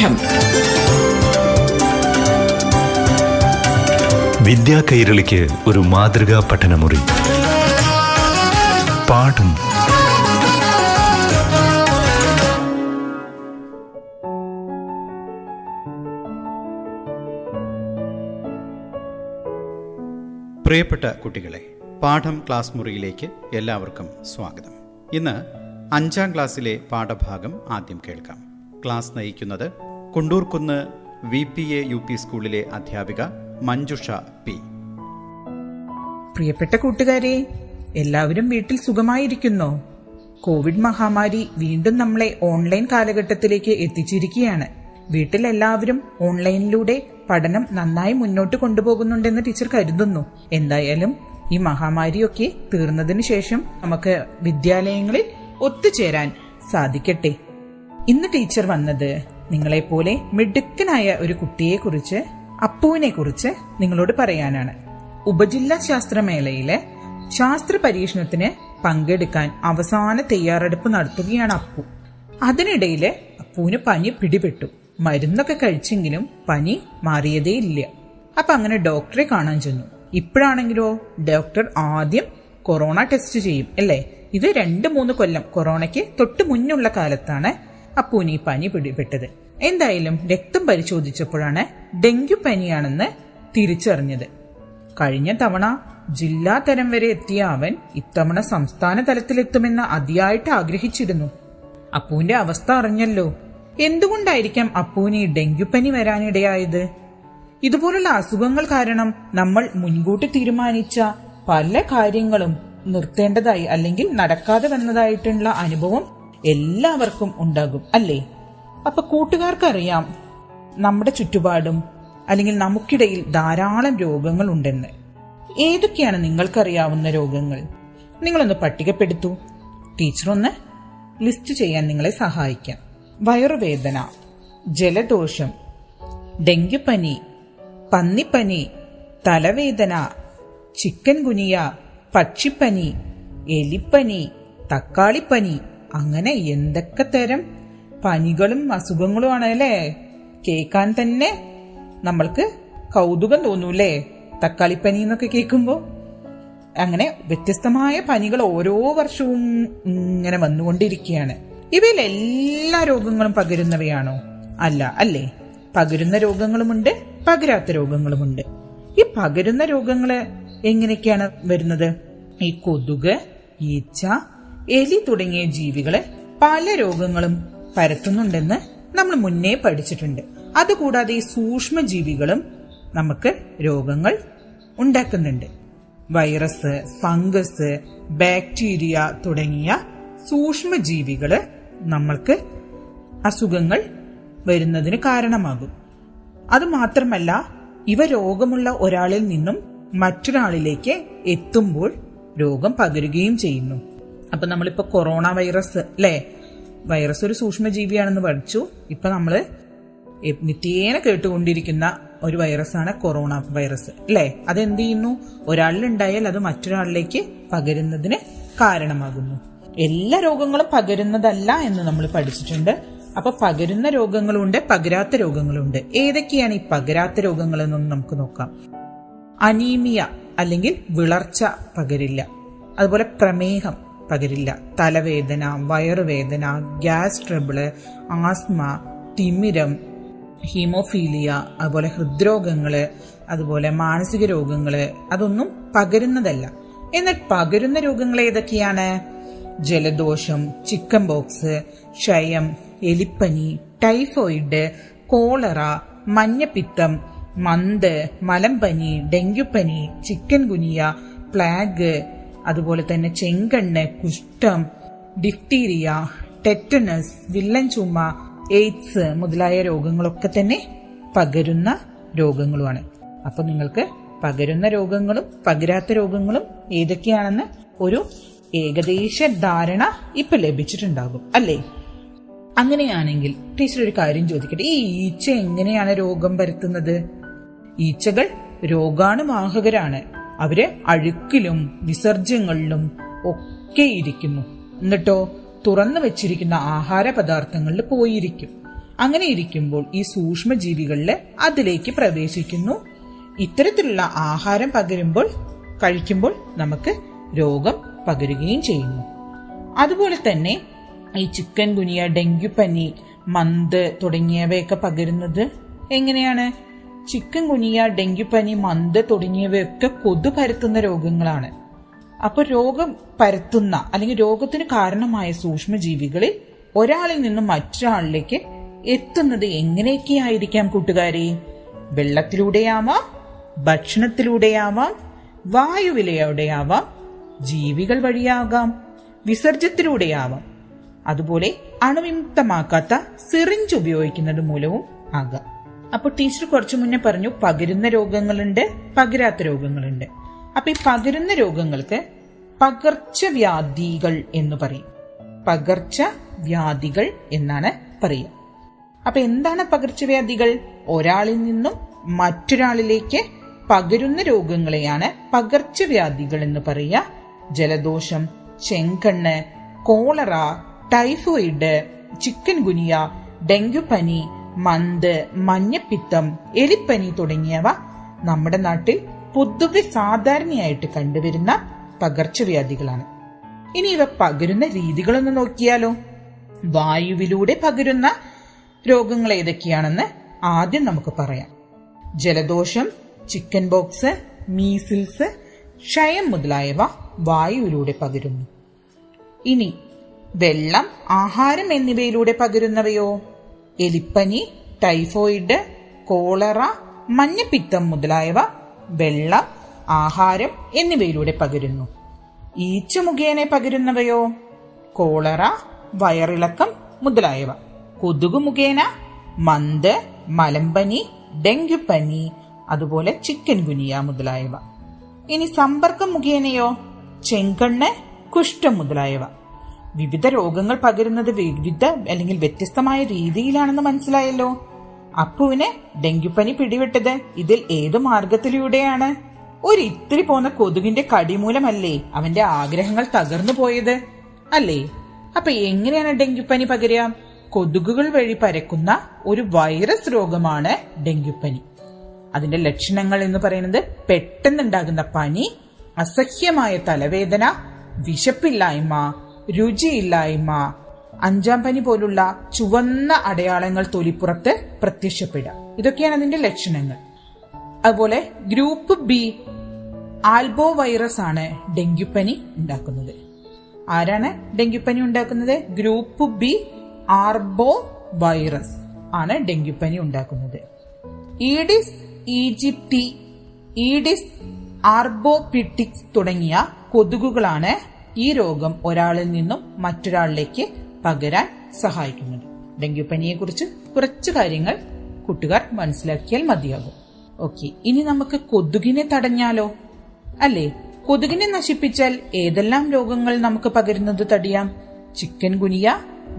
പാഠം വിദ്യാ കൈരളിക്ക് ഒരു മാതൃകാ പഠനമുറി. പാഠം. പ്രിയപ്പെട്ട കുട്ടികളെ പാഠം ക്ലാസ് മുറിയിലേക്ക് എല്ലാവർക്കും സ്വാഗതം. ഇന്ന് അഞ്ചാം ക്ലാസ്സിലെ പാഠഭാഗം ആദ്യം കേൾക്കാം. ക്ലാസ് നയിക്കുന്നത് Kundoorkunnu V P A U P സ്കൂളിലെ അധ്യാപിക മഞ്ജുഷ പി. പ്രിയപ്പെട്ട കൂട്ടുകാരെ എല്ലാവരും വീട്ടിൽ സുഖമായിരിക്കുന്നു. കോവിഡ് മഹാമാരി വീണ്ടും നമ്മളെ ഓൺലൈൻ കാലഘട്ടത്തിലേക്ക് എത്തിച്ചിരിക്കുകയാണ്. വീട്ടിൽ എല്ലാവരും ഓൺലൈനിലൂടെ പഠനം നന്നായി മുന്നോട്ട് കൊണ്ടുപോകുന്നുണ്ടെന്ന് ടീച്ചർ കരുതുന്നു. എന്തായാലും ഈ മഹാമാരിയൊക്കെ തീർന്നതിന് ശേഷം നമുക്ക് വിദ്യാലയങ്ങളിൽ ഒത്തുചേരാൻ സാധിക്കട്ടെ. ഇന്ന് ടീച്ചർ വന്നത് നിങ്ങളെപ്പോലെ മിടുക്കനായ ഒരു കുട്ടിയെക്കുറിച്ച് അപ്പുവിനെ കുറിച്ച് നിങ്ങളോട് പറയാനാണ്. ഉപജില്ലാ ശാസ്ത്രമേളയിലെ ശാസ്ത്ര പരീക്ഷണത്തിന് പങ്കെടുക്കാൻ അവസാന തയ്യാറെടുപ്പ് നടത്തുകയാണ് അപ്പു. അതിനിടയിൽ അപ്പുവിന് പനി പിടിപെട്ടു. മരുന്നൊക്കെ കഴിച്ചെങ്കിലും പനി മാറിയതേ ഇല്ല. അപ്പൊ അങ്ങനെ ഡോക്ടറെ കാണാൻ ചെന്നു. ഇപ്പോഴാണെങ്കിലോ ഡോക്ടർ ആദ്യം കൊറോണ ടെസ്റ്റ് ചെയ്യും അല്ലേ? ഇത് രണ്ട് മൂന്ന് കൊല്ലം കൊറോണയ്ക്ക് തൊട്ട് മുന്നുള്ള കാലത്താണ് അപ്പൂന് ഈ പനി പിടിപെട്ടത്. എന്തായാലും രക്തം പരിശോധിച്ചപ്പോഴാണ് ഡെങ്കു പനിയാണെന്ന് തിരിച്ചറിഞ്ഞത്. കഴിഞ്ഞ തവണ ജില്ലാ തരം വരെ എത്തിയ അവൻ ഇത്തവണ സംസ്ഥാന തലത്തിലെത്തുമെന്ന് അതിയായിട്ട് ആഗ്രഹിച്ചിരുന്നു. അപ്പൂന്റെ അവസ്ഥ അറിഞ്ഞല്ലോ. എന്തുകൊണ്ടായിരിക്കാം അപ്പൂന് ഡെങ്കുപ്പനി വരാനിടയായത്? ഇതുപോലുള്ള അസുഖങ്ങൾ കാരണം നമ്മൾ മുൻകൂട്ടി തീരുമാനിച്ച പല കാര്യങ്ങളും നിർത്തേണ്ടതായി അല്ലെങ്കിൽ നടക്കാതെ വന്നതായിട്ടുള്ള അനുഭവം എല്ലാവർക്കും ഉണ്ടാകും അല്ലേ? അപ്പൊ കൂട്ടുകാർക്കറിയാം നമ്മുടെ ചുറ്റുപാടും അല്ലെങ്കിൽ നമുക്കിടയിൽ ധാരാളം രോഗങ്ങൾ ഉണ്ടെന്ന്. ഏതൊക്കെയാണ് നിങ്ങൾക്കറിയാവുന്ന രോഗങ്ങൾ? നിങ്ങളൊന്ന് പട്ടികപ്പെടുത്തൂ. ടീച്ചർ ഒന്ന് ലിസ്റ്റ് ചെയ്യാൻ നിങ്ങളെ സഹായിക്കാം. വയറുവേദന ജലദോഷം ഡെങ്കിപ്പനി പന്നിപ്പനി തലവേദന ചിക്കൻ ഗുനിയ പക്ഷിപ്പനി എലിപ്പനി തക്കാളിപ്പനി അങ്ങനെ എന്തൊക്കെ തരം പനികളും അസുഖങ്ങളുമാണ് അല്ലേ കേൾക്കാൻ തന്നെ നമ്മൾക്ക് കൗതുകം തോന്നൂല്ലേ? തക്കാളിപ്പനി എന്നൊക്കെ കേൾക്കുമ്പോ? അങ്ങനെ വ്യത്യസ്തമായ പനികൾ ഓരോ വർഷവും ഇങ്ങനെ വന്നുകൊണ്ടിരിക്കുകയാണ്. ഇവയിൽ എല്ലാ രോഗങ്ങളും പകരുന്നവയാണോ? അല്ല അല്ലേ? പകരുന്ന രോഗങ്ങളുമുണ്ട് പകരാത്ത രോഗങ്ങളുമുണ്ട്. ഈ പകരുന്ന രോഗങ്ങൾ എങ്ങനെയൊക്കെയാണ് വരുന്നത്? ഈ കൊതുക് ഈച്ച എലി തുടങ്ങിയ ജീവികളെ പല രോഗങ്ങളും പരത്തുന്നുണ്ടെന്ന് നമ്മൾ മുന്നേ പഠിച്ചിട്ടുണ്ട്. അതുകൂടാതെ ഈ സൂക്ഷ്മജീവികളും നമുക്ക് രോഗങ്ങൾ ഉണ്ടാക്കുന്നുണ്ട്. വൈറസ് ഫംഗസ് ബാക്ടീരിയ തുടങ്ങിയ സൂക്ഷ്മജീവികൾ നമ്മൾക്ക് അസുഖങ്ങൾ വരുന്നതിന് കാരണമാകും. അത് മാത്രമല്ല ഇവ രോഗമുള്ള ഒരാളിൽ നിന്നും മറ്റൊരാളിലേക്ക് എത്തുമ്പോൾ രോഗം പകരുകയും ചെയ്യുന്നു. അപ്പൊ നമ്മളിപ്പോ കൊറോണ വൈറസ് അല്ലേ വൈറസ് ഒരു സൂക്ഷ്മജീവിയാണെന്ന് പഠിച്ചു. ഇപ്പൊ നമ്മൾ നിത്യേന കേട്ടുകൊണ്ടിരിക്കുന്ന ഒരു വൈറസാണ് കൊറോണ വൈറസ് അല്ലേ അതെന്ത് ചെയ്യുന്നു? ഒരാളിലുണ്ടായാൽ അത് മറ്റൊരാളിലേക്ക് പകരുന്നതിന് കാരണമാകുന്നു. എല്ലാ രോഗങ്ങളും പകരുന്നതല്ല എന്ന് നമ്മൾ പഠിച്ചിട്ടുണ്ട്. അപ്പൊ പകരുന്ന രോഗങ്ങളുണ്ട് പകരാത്ത രോഗങ്ങളുണ്ട്. ഏതൊക്കെയാണ് ഈ പകരാത്ത രോഗങ്ങൾ എന്നൊന്ന് നമുക്ക് നോക്കാം. അനീമിയ അല്ലെങ്കിൽ വിളർച്ച പകരില്ല. അതുപോലെ പ്രമേഹം. പകരില്ല തലവേദന വയറുവേദന ഗ്യാസ് ട്രബിൾ ആസ്മ തിമിരം ഹീമോഫീലിയ അതുപോലെ ഹൃദ്രോഗങ്ങൾ അതുപോലെ മാനസിക രോഗങ്ങൾ അതൊന്നും പകരുന്നതല്ല. എന്നാൽ പകരുന്ന രോഗങ്ങൾ ഏതൊക്കെയാണ്? ജലദോഷം ചിക്കൻ ബോക്സ് ക്ഷയം എലിപ്പനി ടൈഫോയിഡ് കോളറ മഞ്ഞപ്പിത്തം മന്ത് മലമ്പനി ഡെങ്കിപ്പനി ചിക്കൻ ഗുനിയ പ്ലാഗ് അതുപോലെ തന്നെ ചെങ്കണ്ണ് കുഷ്ഠം ഡിഫ്തീരിയ ടെറ്റനസ് വില്ലൻ ചുമ എയ്ഡ്സ് മുതലായ രോഗങ്ങളൊക്കെ തന്നെ പകരുന്ന രോഗങ്ങളുമാണ്. അപ്പൊ നിങ്ങൾക്ക് പകരുന്ന രോഗങ്ങളും പകരാത്ത രോഗങ്ങളും ഏതൊക്കെയാണെന്ന് ഒരു ഏകദേശ ധാരണ ഇപ്പൊ ലഭിച്ചിട്ടുണ്ടാകും അല്ലേ? അങ്ങനെയാണെങ്കിൽ ടീച്ചർ ഒരു കാര്യം ചോദിക്കട്ടെ ഈ ഈച്ച എങ്ങനെയാണ് രോഗം പരത്തുന്നത് ഈച്ചകൾ രോഗാണുവാഹകരാണ്. അവർ അഴുക്കിലും വിസർജ്യങ്ങളിലും ഒക്കെ ഇരിക്കുന്നു. എന്നിട്ടോ തുറന്നു വെച്ചിരിക്കുന്ന ആഹാര പദാർത്ഥങ്ങളിൽ പോയിരിക്കും. അങ്ങനെ ഇരിക്കുമ്പോൾ ഈ സൂക്ഷ്മജീവികളിൽ അതിലേക്ക് പ്രവേശിക്കുന്നു. ഇത്തരത്തിലുള്ള ആഹാരം പകരുമ്പോൾ കഴിക്കുമ്പോൾ നമുക്ക് രോഗം പകരുകയും ചെയ്യുന്നു. അതുപോലെ തന്നെ ഈ ചിക്കൻ ഗുനിയ ഡെങ്കിപ്പനി മന്ത് തുടങ്ങിയവയൊക്കെ പകരുന്നത് എങ്ങനെയാണ്? ചിക്കൻ കുനിയ ഡെങ്കിപ്പനി മന്ത് തുടങ്ങിയവയൊക്കെ കൊതു പരത്തുന്ന രോഗങ്ങളാണ്. അപ്പൊ രോഗം പരത്തുന്ന അല്ലെങ്കിൽ രോഗത്തിന് കാരണമായ സൂക്ഷ്മജീവികളിൽ ഒരാളിൽ നിന്നും മറ്റൊരാളിലേക്ക് എത്തുന്നത് എങ്ങനെയൊക്കെ ആയിരിക്കാം കൂട്ടുകാരെ? വെള്ളത്തിലൂടെയാവാം ഭക്ഷണത്തിലൂടെയാവാം വായുവിലൂടെയാവാം ജീവികൾ വഴിയാകാം വിസർജ്യത്തിലൂടെയാവാം അതുപോലെ അണുവിമുക്തമാക്കാത്ത സിറിഞ്ച് ഉപയോഗിക്കുന്നത് മൂലവും ആകാം. അപ്പൊ ടീച്ചർ കുറച്ചു മുന്നേ പറഞ്ഞു പകരുന്ന രോഗങ്ങളുണ്ട് പകരാത്ത രോഗങ്ങളുണ്ട്. അപ്പൊ ഈ പകരുന്ന രോഗങ്ങൾക്ക് പകർച്ചവ്യാധികൾ എന്ന് പറയും. പകർച്ചവ്യാധികൾ എന്നാണ് പറയുക. അപ്പൊ എന്താണ് പകർച്ചവ്യാധികൾ ഒരാളിൽ നിന്നും മറ്റൊരാളിലേക്ക് പകരുന്ന രോഗങ്ങളെയാണ് പകർച്ചവ്യാധികൾ എന്ന് പറയുക. ജലദോഷം ചെങ്കണ്ണ് കോളറ ടൈഫോയിഡ് ചിക്കൻ ഗുനിയ ഡെങ്കുപനി മന്ത് മഞ്ഞപ്പിത്തം എലിപ്പനി തുടങ്ങിയവ നമ്മുടെ നാട്ടിൽ പൊതുവെ സാധാരണയായിട്ട് കണ്ടുവരുന്ന പകർച്ചവ്യാധികളാണ്. ഇനി ഇവ പകരുന്ന രീതികളൊന്ന് നോക്കിയാലോ? വായുവിലൂടെ പകരുന്ന രോഗങ്ങൾ ഏതൊക്കെയാണെന്ന് ആദ്യം നമുക്ക് പറയാം. ജലദോഷം ചിക്കൻ ബോക്സ് മീസിൽസ് ക്ഷയം മുതലായവ വായുവിലൂടെ പകരുന്നു. ഇനി വെള്ളം ആഹാരം എന്നിവയിലൂടെ പകരുന്നവയോ? എലിപ്പനി ടൈഫോയിഡ് കോളറ മഞ്ഞപ്പിത്തം മുതലായവ വെള്ളം ആഹാരം എന്നിവയിലൂടെ പകരുന്നു. ഈച്ച മുഖേന പകരുന്നവയോ? കോളറ വയറിളക്കം മുതലായവ. കൊതുക് മുഖേന മന്ത് മലമ്പനി ഡെങ്കിപ്പനി അതുപോലെ ചിക്കൻ ഗുനിയ മുതലായവ. ഇനി സമ്പർക്കം മുഖേനയോ? ചെങ്കണ്ണ് കുഷ്ഠം മുതലായവ. വിവിധ രോഗങ്ങൾ പകരുന്നത് വിവിധ അല്ലെങ്കിൽ വ്യത്യസ്തമായ രീതിയിലാണെന്ന് മനസ്സിലായല്ലോ. അപ്പുവിന് ഡെങ്കിപ്പനി പിടിവിട്ടത് ഇതിൽ ഏതു മാർഗത്തിലൂടെയാണ്? ഒരു ഇത്തിരി പോന്ന കൊതുകിന്റെ കടിമൂലമല്ലേ അവന്റെ ആഗ്രഹങ്ങൾ തകർന്നു പോയത്? അല്ലേ? അപ്പൊ എങ്ങനെയാണ് ഡെങ്കിപ്പനി പകരുക? കൊതുകുകൾ വഴി പരക്കുന്ന ഒരു വൈറസ് രോഗമാണ് ഡെങ്കിപ്പനി. അതിന്റെ ലക്ഷണങ്ങൾ എന്ന് പറയുന്നത് പെട്ടെന്നുണ്ടാകുന്ന പനി അസഹ്യമായ തലവേദന വിശപ്പില്ലായ്മ രുചിയില്ലായ്മ അഞ്ചാം പനി പോലുള്ള ചുവന്ന അടയാളങ്ങൾ തൊലിപ്പുറത്ത് പ്രത്യക്ഷപ്പെടുക. ഇതൊക്കെയാണ് അതിന്റെ ലക്ഷണങ്ങൾ. അതുപോലെ ഗ്രൂപ്പ് ബി ആൽബോ വൈറസ് ആണ് ഡെങ്കിപ്പനി ഉണ്ടാക്കുന്നത്. ആരാണ് ഡെങ്കിപ്പനി ഉണ്ടാക്കുന്നത്? ഗ്രൂപ്പ് ബി ആർബോ വൈറസ് ആണ് ഡെങ്കിപ്പനി ഉണ്ടാക്കുന്നത്. ഈഡിസ് ഈജിപ്തി ഈഡിസ് ആർബോപിറ്റിക്സ് തുടങ്ങിയ കൊതുകുകളാണ് ഈ രോഗം ഒരാളിൽ നിന്നും മറ്റൊരാളിലേക്ക് പകരാൻ സഹായിക്കുന്നത് ഡെങ്കിപ്പനിയെക്കുറിച്ച് കുറച്ച് കാര്യങ്ങൾ കൂട്ടുകാർ മനസ്സിലാക്കിയാൽ മതിയാകും. ഓക്കെ ഇനി നമുക്ക് കൊതുകിനെ തടഞ്ഞാലോ? അല്ലേ കൊതുകിനെ നശിപ്പിച്ചാൽ ഏതെല്ലാം രോഗങ്ങൾ നമുക്ക് പകരുന്നത് തടയാം? ചിക്കൻ ഗുനിയ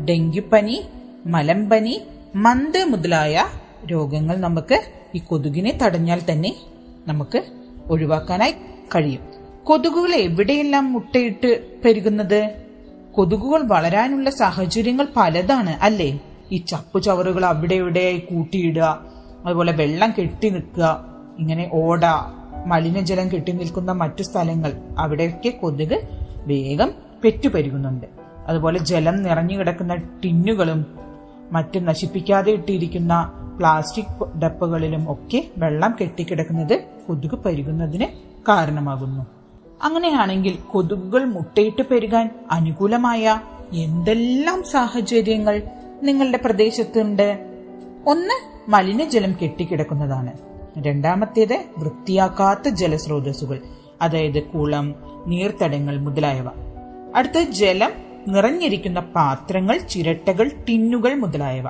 ഡെങ്കിപ്പനി മലമ്പനി മന്ത് മുതലായ രോഗങ്ങൾ നമുക്ക് ഈ കൊതുകിനെ തടഞ്ഞാൽ തന്നെ നമുക്ക് ഒഴിവാക്കാനായി കഴിയും. കൊതുകുകൾ എവിടെയെല്ലാം മുട്ടയിട്ട് പെരുകുന്നത്? കൊതുകുകൾ വളരാനുള്ള സാഹചര്യങ്ങൾ പലതാണ് അല്ലേ? ഈ ചപ്പു ചവറുകൾ അവിടെ ഇവിടെയായി കൂട്ടിയിടുക അതുപോലെ വെള്ളം കെട്ടി നിൽക്കുക ഇങ്ങനെ ഓട മലിനജലം കെട്ടി നിൽക്കുന്ന മറ്റു സ്ഥലങ്ങൾ അവിടെയൊക്കെ കൊതുക് വേഗം പെറ്റുപെരുകുന്നുണ്ട്. അതുപോലെ ജലം നിറഞ്ഞു കിടക്കുന്ന ടിന്നുകളും മറ്റ് നശിപ്പിക്കാതെ ഇട്ടിരിക്കുന്ന പ്ലാസ്റ്റിക് ഡപ്പകളിലും ഒക്കെ വെള്ളം കെട്ടിക്കിടക്കുന്നത് കൊതുക് പരുകുന്നതിന് കാരണമാകുന്നു. അങ്ങനെയാണെങ്കിൽ കൊതുകുകൾ മുട്ടയിട്ട് പെരുകാൻ അനുകൂലമായ എന്തെല്ലാം സാഹചര്യങ്ങൾ നിങ്ങളുടെ പ്രദേശത്തുണ്ട്? ഒന്ന് മലിനജലം കെട്ടിക്കിടക്കുന്നതാണ്. രണ്ടാമത്തേത് വൃത്തിയാക്കാത്ത ജലസ്രോതസ്സുകൾ അതായത് കുളം നീർത്തടങ്ങൾ മുതലായവ. അടുത്ത ജലം നിറഞ്ഞിരിക്കുന്ന പാത്രങ്ങൾ ചിരട്ടകൾ ടിന്നുകൾ മുതലായവ.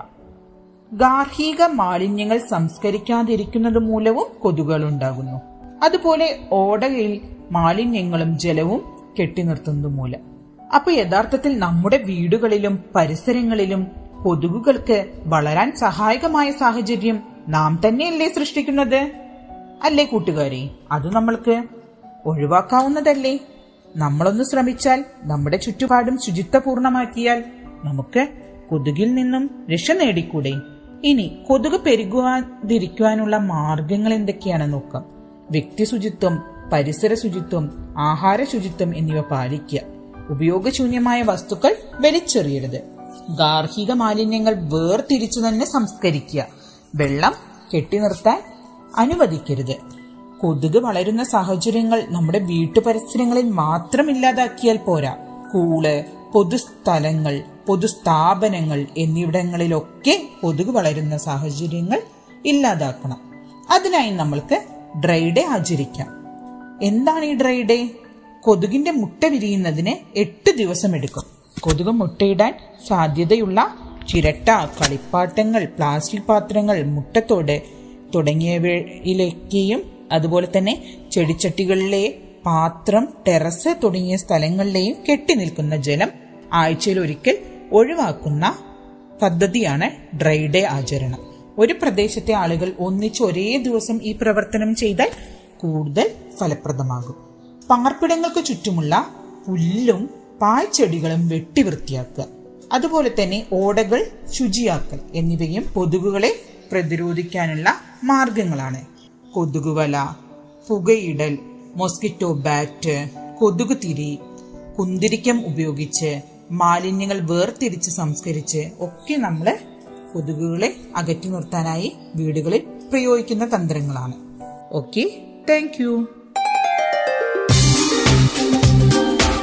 ഗാർഹിക മാലിന്യങ്ങൾ സംസ്കരിക്കാതിരിക്കുന്നത് മൂലവും കൊതുകുകൾ ഉണ്ടാകുന്നു. അതുപോലെ ഓടയിൽ മാലിന്യങ്ങളും ജലവും കെട്ടിനിർത്തുന്നത് മൂലം അപ്പൊ യഥാർത്ഥത്തിൽ നമ്മുടെ വീടുകളിലും പരിസരങ്ങളിലും കൊതുകുകൾക്ക് വളരാൻ സഹായകമായ സാഹചര്യം നാം തന്നെയല്ലേ സൃഷ്ടിക്കുന്നത്? അല്ലേ കൂട്ടുകാരെ? അത് നമ്മൾക്ക് ഒഴിവാക്കാവുന്നതല്ലേ? നമ്മളൊന്ന് ശ്രമിച്ചാൽ നമ്മുടെ ചുറ്റുപാടും ശുചിത്വപൂർണമാക്കിയാൽ നമുക്ക് കൊതുകിൽ നിന്നും രക്ഷ നേടിക്കൂടെ? ഇനി കൊതുക് പെരുകുവാതിരിക്കുവാനുള്ള മാർഗങ്ങൾ എന്തൊക്കെയാണ് നോക്കാം. വ്യക്തി ശുചിത്വം പരിസര ശുചിത്വം ആഹാര ശുചിത്വം എന്നിവ പാലിക്കുക. ഉപയോഗശൂന്യമായ വസ്തുക്കൾ വലിച്ചെറിയരുത്. ഗാർഹിക മാലിന്യങ്ങൾ വേർതിരിച്ചു തന്നെ സംസ്കരിക്കുക. വെള്ളം കെട്ടിനിർത്താൻ അനുവദിക്കരുത്. കൊതുക് വളരുന്ന സാഹചര്യങ്ങൾ നമ്മുടെ വീട്ടുപരിസരങ്ങളിൽ മാത്രം ഇല്ലാതാക്കിയാൽ പോരാ. കൂൾ പൊതുസ്ഥലങ്ങൾ പൊതുസ്ഥാപനങ്ങൾ എന്നിവിടങ്ങളിലൊക്കെ കൊതുക് വളരുന്ന സാഹചര്യങ്ങൾ ഇല്ലാതാക്കണം. അതിനായി നമ്മൾക്ക് ഡ്രൈ ഡേ ആചരിക്കാം. എന്താണ് ഈ ഡ്രൈ ഡേ കൊതുകിന്റെ മുട്ട വിരിയുന്നതിന് എട്ട് ദിവസം എടുക്കും. കൊതുക് മുട്ടയിടാൻ സാധ്യതയുള്ള ചിരട്ട കളിപ്പാട്ടങ്ങൾ പ്ലാസ്റ്റിക് പാത്രങ്ങൾ മുട്ടത്തോട് തുടങ്ങിയവയിലേക്കെയും അതുപോലെ തന്നെ ചെടിച്ചട്ടികളിലെ പാത്രം ടെറസ് തുടങ്ങിയ സ്ഥലങ്ങളിലെയും കെട്ടി നിൽക്കുന്ന ജലം ആഴ്ചയിൽ ഒരിക്കൽ ഒഴിവാക്കുന്ന പദ്ധതിയാണ് ഡ്രൈ ഡേ ആചരണം. ഒരു പ്രദേശത്തെ ആളുകൾ ഒന്നിച്ച് ഒരേ ദിവസം ഈ പ്രവർത്തനം ചെയ്താൽ കൂടുതൽ ഫലപ്രദമാകും. പാർപ്പിടങ്ങൾക്ക് ചുറ്റുമുള്ള പുല്ലും പായ്ച്ചെടികളും വെട്ടി വൃത്തിയാക്കുക. അതുപോലെ തന്നെ ഓടകൾ ശുചിയാക്കൽ എന്നിവയും കൊതുകുകളെ പ്രതിരോധിക്കാനുള്ള മാർഗങ്ങളാണ്. കൊതുകുവല പുകയിടൽ മോസ്കിറ്റോ ബാറ്റ് കൊതുക് തിരി കുന്തിരിക്കം ഉപയോഗിച്ച് മാലിന്യങ്ങൾ വേർതിരിച്ച് സംസ്കരിച്ച് ഒക്കെ നമ്മൾ കൊതുകുകളെ അകറ്റി നിർത്താനായി വീടുകളിൽ പ്രയോഗിക്കുന്ന തന്ത്രങ്ങളാണ്. ഓക്കെ താങ്ക്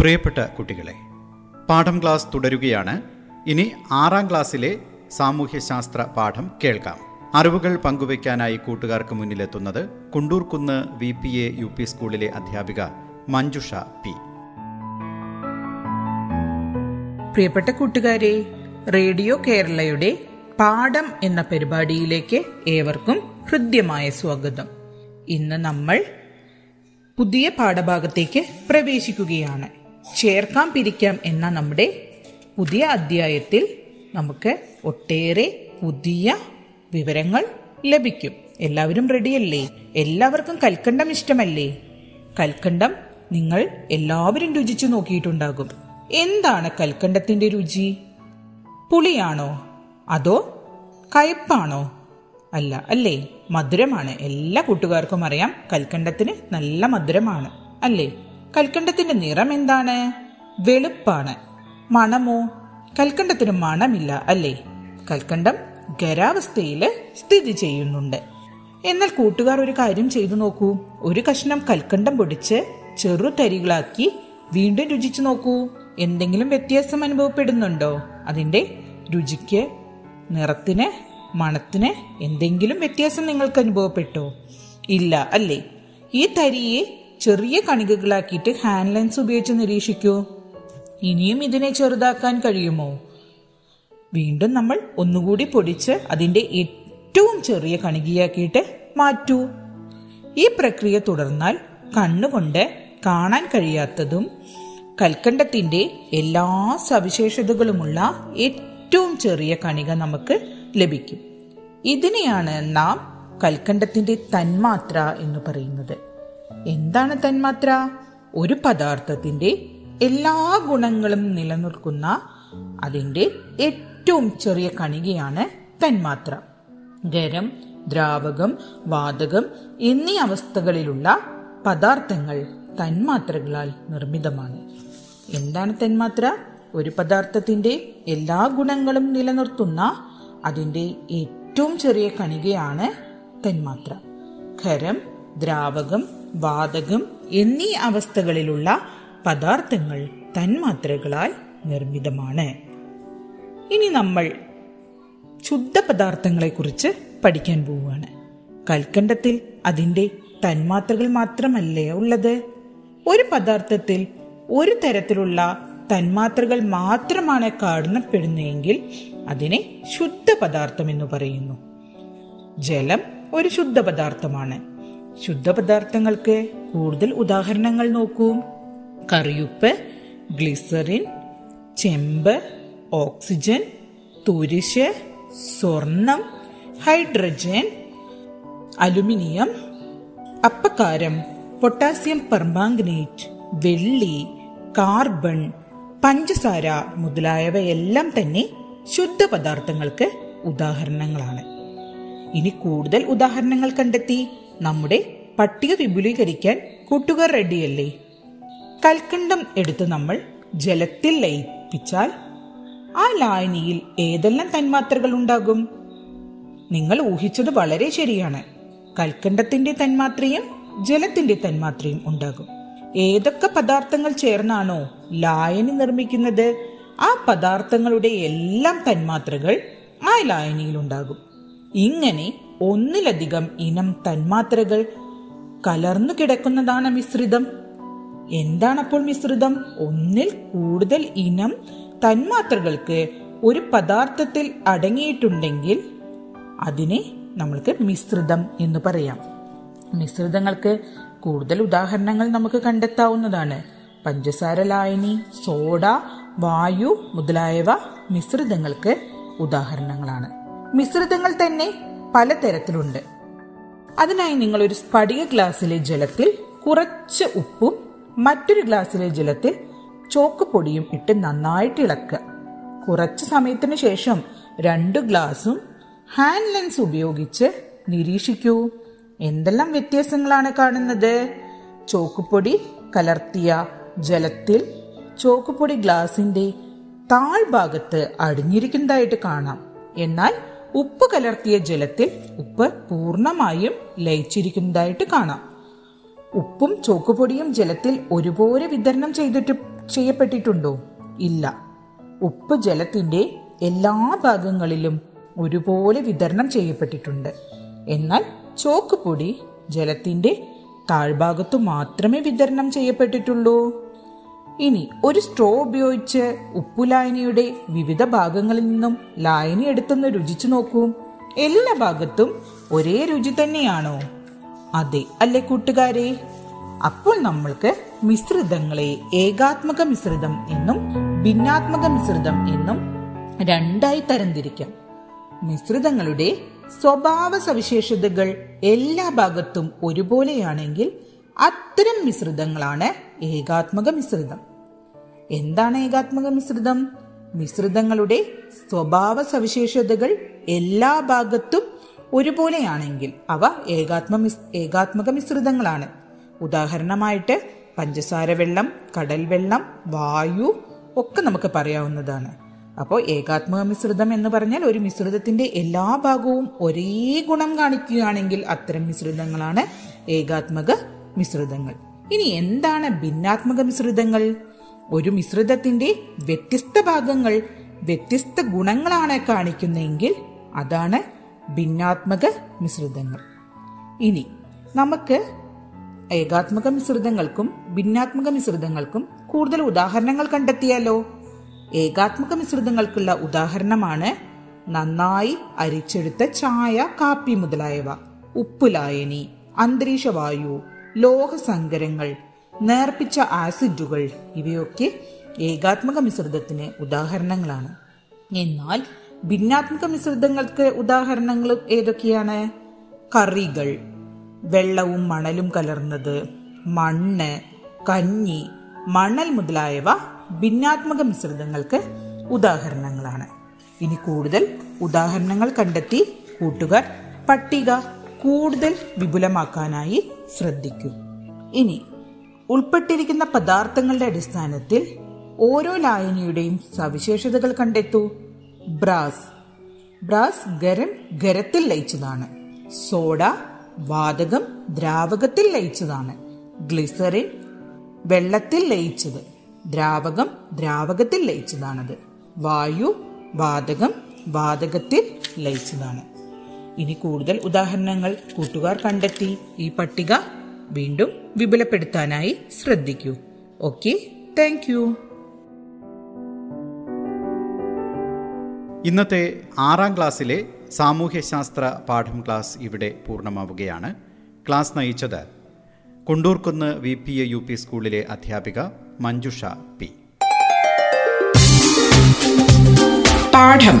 പ്രിയപ്പെട്ട കുട്ടികളെ പാഠം ക്ലാസ് തുടരുകയാണ്. ഇനി ആറാം ക്ലാസ്സിലെ സാമൂഹ്യശാസ്ത്ര പാഠം കേൾക്കാം. അറിവുകൾ പങ്കുവയ്ക്കാനായി കൂട്ടുകാർക്ക് മുന്നിലെത്തുന്നത് Kundoorkunnu V P A U P സ്കൂളിലെ അധ്യാപിക മഞ്ജുഷ പി. പ്രിയപ്പെട്ട കൂട്ടുകാരെ റേഡിയോ കേരളയുടെ പാഠം എന്ന പരിപാടിയിലേക്ക് ഏവർക്കും ഹൃദ്യമായ സ്വാഗതം. ഇന്ന് നമ്മൾ പുതിയ പാഠഭാഗത്തേക്ക് പ്രവേശിക്കുകയാണ്. ചേർക്കാം പിരിക്കാം എന്ന നമ്മുടെ പുതിയ അധ്യായത്തിൽ നമുക്ക് ഒട്ടേറെ പുതിയ വിവരങ്ങൾ ലഭിക്കും. എല്ലാവരും റെഡിയല്ലേ എല്ലാവർക്കും കൽക്കണ്ടം ഇഷ്ടമല്ലേ? കൽക്കണ്ടം നിങ്ങൾ എല്ലാവരും രുചിച്ചു നോക്കിയിട്ടുണ്ടാകും. എന്താണ് കൽക്കണ്ടത്തിന്റെ രുചി? പുളിയാണോ? അതോ കയ്പാണോ? അല്ല അല്ലേ? മധുരമാണ്. എല്ലാ കൂട്ടുകാർക്കും അറിയാം കൽക്കണ്ടത്തിന് നല്ല മധുരമാണ് അല്ലേ? കൽക്കണ്ടത്തിന്റെ നിറം എന്താണ്? വെളുപ്പാണ്. മണമോ? കൽക്കണ്ടത്തിന് മണമില്ല അല്ലേ? കൽക്കണ്ടം ഖരാവസ്ഥയിൽ സ്ഥിതി ചെയ്യുന്നുണ്ട്. എന്നാൽ കൂട്ടുകാർ ഒരു കാര്യം ചെയ്തു നോക്കൂ. ഒരു കഷ്ണം കൽക്കണ്ടം പൊടിച്ച് ചെറുതരികളാക്കി വീണ്ടും രുചിച്ചു നോക്കൂ. എന്തെങ്കിലും വ്യത്യാസം അനുഭവപ്പെടുന്നുണ്ടോ? അതിന്റെ രുചിക്ക് നിറത്തിന് മണത്തിന് എന്തെങ്കിലും വ്യത്യാസം നിങ്ങൾക്ക് അനുഭവപ്പെട്ടോ? ഇല്ല അല്ലേ? ഈ തരിയെ ചെറിയ കണികകളാക്കിയിട്ട് ഹാൻഡ് ലെൻസ് ഉപയോഗിച്ച് നിരീക്ഷിക്കൂ. ഇനിയും ഇതിനെ ചെറുതാക്കാൻ കഴിയുമോ? വീണ്ടും നമ്മൾ ഒന്നുകൂടി പൊടിച്ച് അതിന്റെ ഏറ്റവും ചെറിയ കണികയാക്കിയിട്ട് മാറ്റൂ. ഈ പ്രക്രിയ തുടർന്നാൽ കണ്ണുകൊണ്ട് കാണാൻ കഴിയാത്തതും കൽക്കണ്ടത്തിന്റെ എല്ലാ സവിശേഷതകളുമുള്ള ഏറ്റവും ചെറിയ കണിക നമുക്ക് ലഭിക്കും. ഇതിനെയാണ് നാം കൽക്കണ്ടത്തിന്റെ തന്മാത്ര എന്ന് പറയുന്നത്. എന്താണ് തന്മാത്ര? ഒരു പദാർത്ഥത്തിന്റെ എല്ലാ ഗുണങ്ങളും നിലനിൽക്കുന്ന അതിന്റെ ഏറ്റവും ചെറിയ കണികയാണ് തന്മാത്ര. ഖരം ദ്രാവകം വാതകം എന്നീ അവസ്ഥകളിലുള്ള പദാർത്ഥങ്ങൾ തന്മാത്രകളാൽ നിർമ്മിതമാണ്. എന്താണ് തന്മാത്ര? ഒരു പദാർത്ഥത്തിന്റെ എല്ലാ ഗുണങ്ങളും നിലനിർത്തുന്ന അതിന്റെ ഏറ്റവും ചെറിയ കണികയാണ് തന്മാത്ര. ഖരം ദ്രാവകം വാതകം എന്നീ അവസ്ഥകളിലുള്ള പദാർത്ഥങ്ങൾ തന്മാത്രകളാൽ നിർമ്മിതമാണ്. ഇനി നമ്മൾ ശുദ്ധ പദാർത്ഥങ്ങളെക്കുറിച്ച് പഠിക്കാൻ പോവുകയാണ്. കൽക്കണ്ടത്തിൽ അതിന്റെ തന്മാത്രകൾ മാത്രമല്ലേ ഉള്ളത്? ഒരു പദാർത്ഥത്തിൽ ഒരു തരത്തിലുള്ള തന്മാത്രകൾ മാത്രമാണ് കാണപ്പെടുന്നതെങ്കിൽ അതിനെ ശുദ്ധ പദാർത്ഥം എന്ന് പറയുന്നു. ജലം ഒരു ശുദ്ധ പദാർത്ഥമാണ് ശുദ്ധ പദാർത്ഥങ്ങൾക്ക് കൂടുതൽ ഉദാഹരണങ്ങൾ നോക്കൂ. കറിയുപ്പ് ഗ്ലിസറിൻ ചെമ്പ് ഓക്സിജൻ തുരിശ് സ്വർണം ഹൈഡ്രജൻ അലുമിനിയം അപ്പക്കാരം പൊട്ടാസ്യം പെർമാംഗനേറ്റ് വെള്ളി കാർബൺ പഞ്ചസാര മുതലായവയെല്ലാം തന്നെ ശുദ്ധ പദാർത്ഥങ്ങൾക്ക് ഉദാഹരണങ്ങളാണ്. ഇനി കൂടുതൽ ഉദാഹരണങ്ങൾ കണ്ടെത്തി. നമ്മുടെ പട്ടിക വിപുലീകരിക്കാൻ കൂട്ടുകാർ റെഡിയല്ലേ? കൽക്കണ്ടം എടുത്ത് നമ്മൾ ജലത്തിൽ ലയിപ്പിച്ചാൽ ആ ലായനിയിൽ ഏതെല്ലാം തന്മാത്രകൾ ഉണ്ടാകും? നിങ്ങൾ ഊഹിച്ചത് വളരെ ശരിയാണ്. കൽക്കണ്ടത്തിന്റെ തന്മാത്രയും ജലത്തിന്റെ തന്മാത്രയും ഉണ്ടാകും. ഏതൊക്കെ പദാർത്ഥങ്ങൾ ചേർന്നാണോ ലായനി നിർമ്മിക്കുന്നത് ആ പദാർത്ഥങ്ങളുടെ എല്ലാം തന്മാത്രകൾ ആ ലായനിയിൽ ഉണ്ടാകും. ഇങ്ങനെ ഒന്നിലധികം ഇനം തന്മാത്രകൾ കലർന്നു കിടക്കുന്നതാണ് മിശ്രിതം. എന്താണപ്പോൾ മിശ്രിതം? ഒന്നിൽ കൂടുതൽ ഇനം തന്മാത്രകൾക്ക് ഒരു പദാർത്ഥത്തിൽ അടങ്ങിയിട്ടുണ്ടെങ്കിൽ അതിനെ നമ്മൾക്ക് മിശ്രിതം എന്ന് പറയാം. മിശ്രിതങ്ങൾക്ക് കൂടുതൽ ഉദാഹരണങ്ങൾ നമുക്ക് കണ്ടെത്താവുന്നതാണ്. പഞ്ചസാര ലായനി സോഡ വായു മുതലായവ മിശ്രിതങ്ങൾക്ക് ഉദാഹരണങ്ങളാണ്. മിശ്രിതങ്ങൾ തന്നെ പലതരത്തിലുണ്ട്. അതിനായി നിങ്ങൾ ഒരു സ്ഫടിക ഗ്ലാസ്സിലെ ജലത്തിൽ കുറച്ച് ഉപ്പും മറ്റൊരു ഗ്ലാസ്സിലെ ജലത്തിൽ ചോക്ക് പൊടിയും ഇട്ട് നന്നായിട്ട് ഇളക്കുക. കുറച്ച് സമയത്തിന് ശേഷം രണ്ട് ഗ്ലാസും ഹാൻഡ് ലെൻസ് ഉപയോഗിച്ച് നിരീക്ഷിക്കൂ. എന്തെല്ലാം വ്യത്യാസങ്ങളാണ് കാണുന്നത്? ചോക്ക് പൊടി കലർത്തിയ ജലത്തിൽ ചോക്ക് പൊടി ഗ്ലാസിന്റെ താഴ്ഭാഗത്ത് അടിഞ്ഞിരിക്കുന്നതായിട്ട് കാണാം. എന്നാൽ ഉപ്പ് കലർത്തിയ ജലത്തിൽ ഉപ്പ് പൂർണമായും ലയിച്ചിരിക്കുന്നതായിട്ട് കാണാം. ഉപ്പും ചോക്കുപൊടിയും ജലത്തിൽ ഒരുപോലെ വിതരണം ചെയ്തിട്ട് ചെയ്യപ്പെട്ടിട്ടുണ്ടോ? ഇല്ല. ഉപ്പ് ജലത്തിന്റെ എല്ലാ ഭാഗങ്ങളിലും ഒരുപോലെ വിതരണം ചെയ്യപ്പെട്ടിട്ടുണ്ട്. എന്നാൽ ചോക്കുപൊടി ജലത്തിന്റെ താഴ്ഭാഗത്തു മാത്രമേ വിതരണം ചെയ്യപ്പെട്ടിട്ടുള്ളൂ. ഇനി ഒരു സ്ട്രോ ഉപയോഗിച്ച് ഉപ്പുലായനിയുടെ വിവിധ ഭാഗങ്ങളിൽ നിന്നും ലായനി എടുത്തൊന്ന് രുചിച്ചു നോക്കൂ. എല്ലാ ഭാഗത്തും ഒരേ രുചി തന്നെയാണോ? അതെ അല്ലേ കൂട്ടുകാരെ? അപ്പോൾ നമ്മൾക്ക് മിശ്രിതങ്ങളെ ഏകാത്മക മിശ്രിതം എന്നും ഭിന്നാത്മക മിശ്രിതം എന്നും രണ്ടായി തരംതിരിക്കാം. മിശ്രിതങ്ങളുടെ സ്വഭാവ സവിശേഷതകൾ എല്ലാ ഭാഗത്തും ഒരുപോലെയാണെങ്കിൽ അത്തരം മിശ്രിതങ്ങളാണ് ഏകാത്മക മിശ്രിതം. എന്താണ് ഏകാത്മക മിശ്രിതം? മിശ്രിതങ്ങളുടെ സ്വഭാവ സവിശേഷതകൾ എല്ലാ ഭാഗത്തും ഒരുപോലെയാണെങ്കിൽ അവ ഏകാത്മ ഏകാത്മക മിശ്രിതങ്ങളാണ്. ഉദാഹരണമായിട്ട് പഞ്ചസാര വെള്ളം കടൽ വെള്ളം വായു ഒക്കെ നമുക്ക് പറയാവുന്നതാണ്. അപ്പോൾ ഏകാത്മക മിശ്രിതം എന്ന് പറഞ്ഞാൽ ഒരു മിശ്രിതത്തിന്റെ എല്ലാ ഭാഗവും ഒരേ ഗുണം കാണിക്കുകയാണെങ്കിൽ അത്തരം മിശ്രിതങ്ങളാണ് ഏകാത്മക മിശ്രിതങ്ങൾ. ഇനി എന്താണ് ഭിന്നാത്മക മിശ്രിതങ്ങൾ? ഒരു മിശ്രിതത്തിന്റെ വ്യത്യസ്ത ഭാഗങ്ങൾ വ്യത്യസ്ത ഗുണങ്ങളാണ് കാണിക്കുന്നതെങ്കിൽ അതാണ് ഭിന്നാത്മക മിശ്രിതങ്ങൾ. ഇനി നമുക്ക് ഏകാത്മക മിശ്രിതങ്ങൾക്കും ഭിന്നാത്മക മിശ്രിതങ്ങൾക്കും കൂടുതൽ ഉദാഹരണങ്ങൾ കണ്ടെത്തിയാലോ? ഏകാത്മക മിശ്രിതങ്ങൾക്കുള്ള ഉദാഹരണമാണ് നന്നായി അരിച്ചെടുത്ത ചായ കാപ്പി മുതലായവ ഉപ്പുലായനി അന്തരീക്ഷവായു ലോഹസങ്കരങ്ങൾ നേർപ്പിച്ച ആസിഡുകൾ ഇവയൊക്കെ ഏകാത്മക മിശ്രിതത്തിന് ഉദാഹരണങ്ങളാണ്. എന്നാൽ ഭിന്നാത്മക മിശ്രിതങ്ങൾക്ക് ഉദാഹരണങ്ങൾ ഏതൊക്കെയാണ്? കറികൾ വെള്ളവും മണലും കലർന്നത് മണ്ണ് കഞ്ഞി മണൽ മുതലായവ ഭിന്നാത്മക മിശ്രിതങ്ങൾക്ക് ഉദാഹരണങ്ങളാണ്. ഇനി കൂടുതൽ ഉദാഹരണങ്ങൾ കണ്ടെത്തി കൂട്ടുകാർ പട്ടിക കൂടുതൽ വിപുലമാക്കാനായി ശ്രദ്ധിക്കൂ. ഇനി ഉൾപ്പെട്ടിരിക്കുന്ന പദാർത്ഥങ്ങളുടെ അടിസ്ഥാനത്തിൽ ഓരോ ലായനിയുടെയും സവിശേഷതകൾ കണ്ടെത്തൂ. ബ്രാസ്. ബ്രാസ് ഗരം ഗരത്തിൽ ലയിച്ചതാണ്. സോഡ വാതകം ദ്രാവകത്തിൽ ലയിച്ചതാണ്. ഗ്ലിസറിൻ വെള്ളത്തിൽ ലയിച്ചത് ദ്രാവകം ദ്രാവകത്തിൽ ലയിച്ചതാണത്. വായു വാതകം വാതകത്തിൽ ലയിച്ചതാണ്. ഇനി കൂടുതൽ ഉദാഹരണങ്ങൾ കൂട്ടുകാർ കണ്ടെത്തി. ഈ പട്ടിക വീണ്ടും വിപുലപ്പെടുത്താനായി ശ്രദ്ധിക്കൂ. Okay thank you. ഇന്നത്തെ ആറാം ക്ലാസ്സിലെ സാമൂഹ്യശാസ്ത്ര പാഠം ക്ലാസ് ഇവിടെ പൂർണമാവുകയാണ്. ക്ലാസ് നയിച്ചത് Kundoorkunnu V P A U P സ്കൂളിലെ അധ്യാപിക മഞ്ജുഷ പി. പാഠം.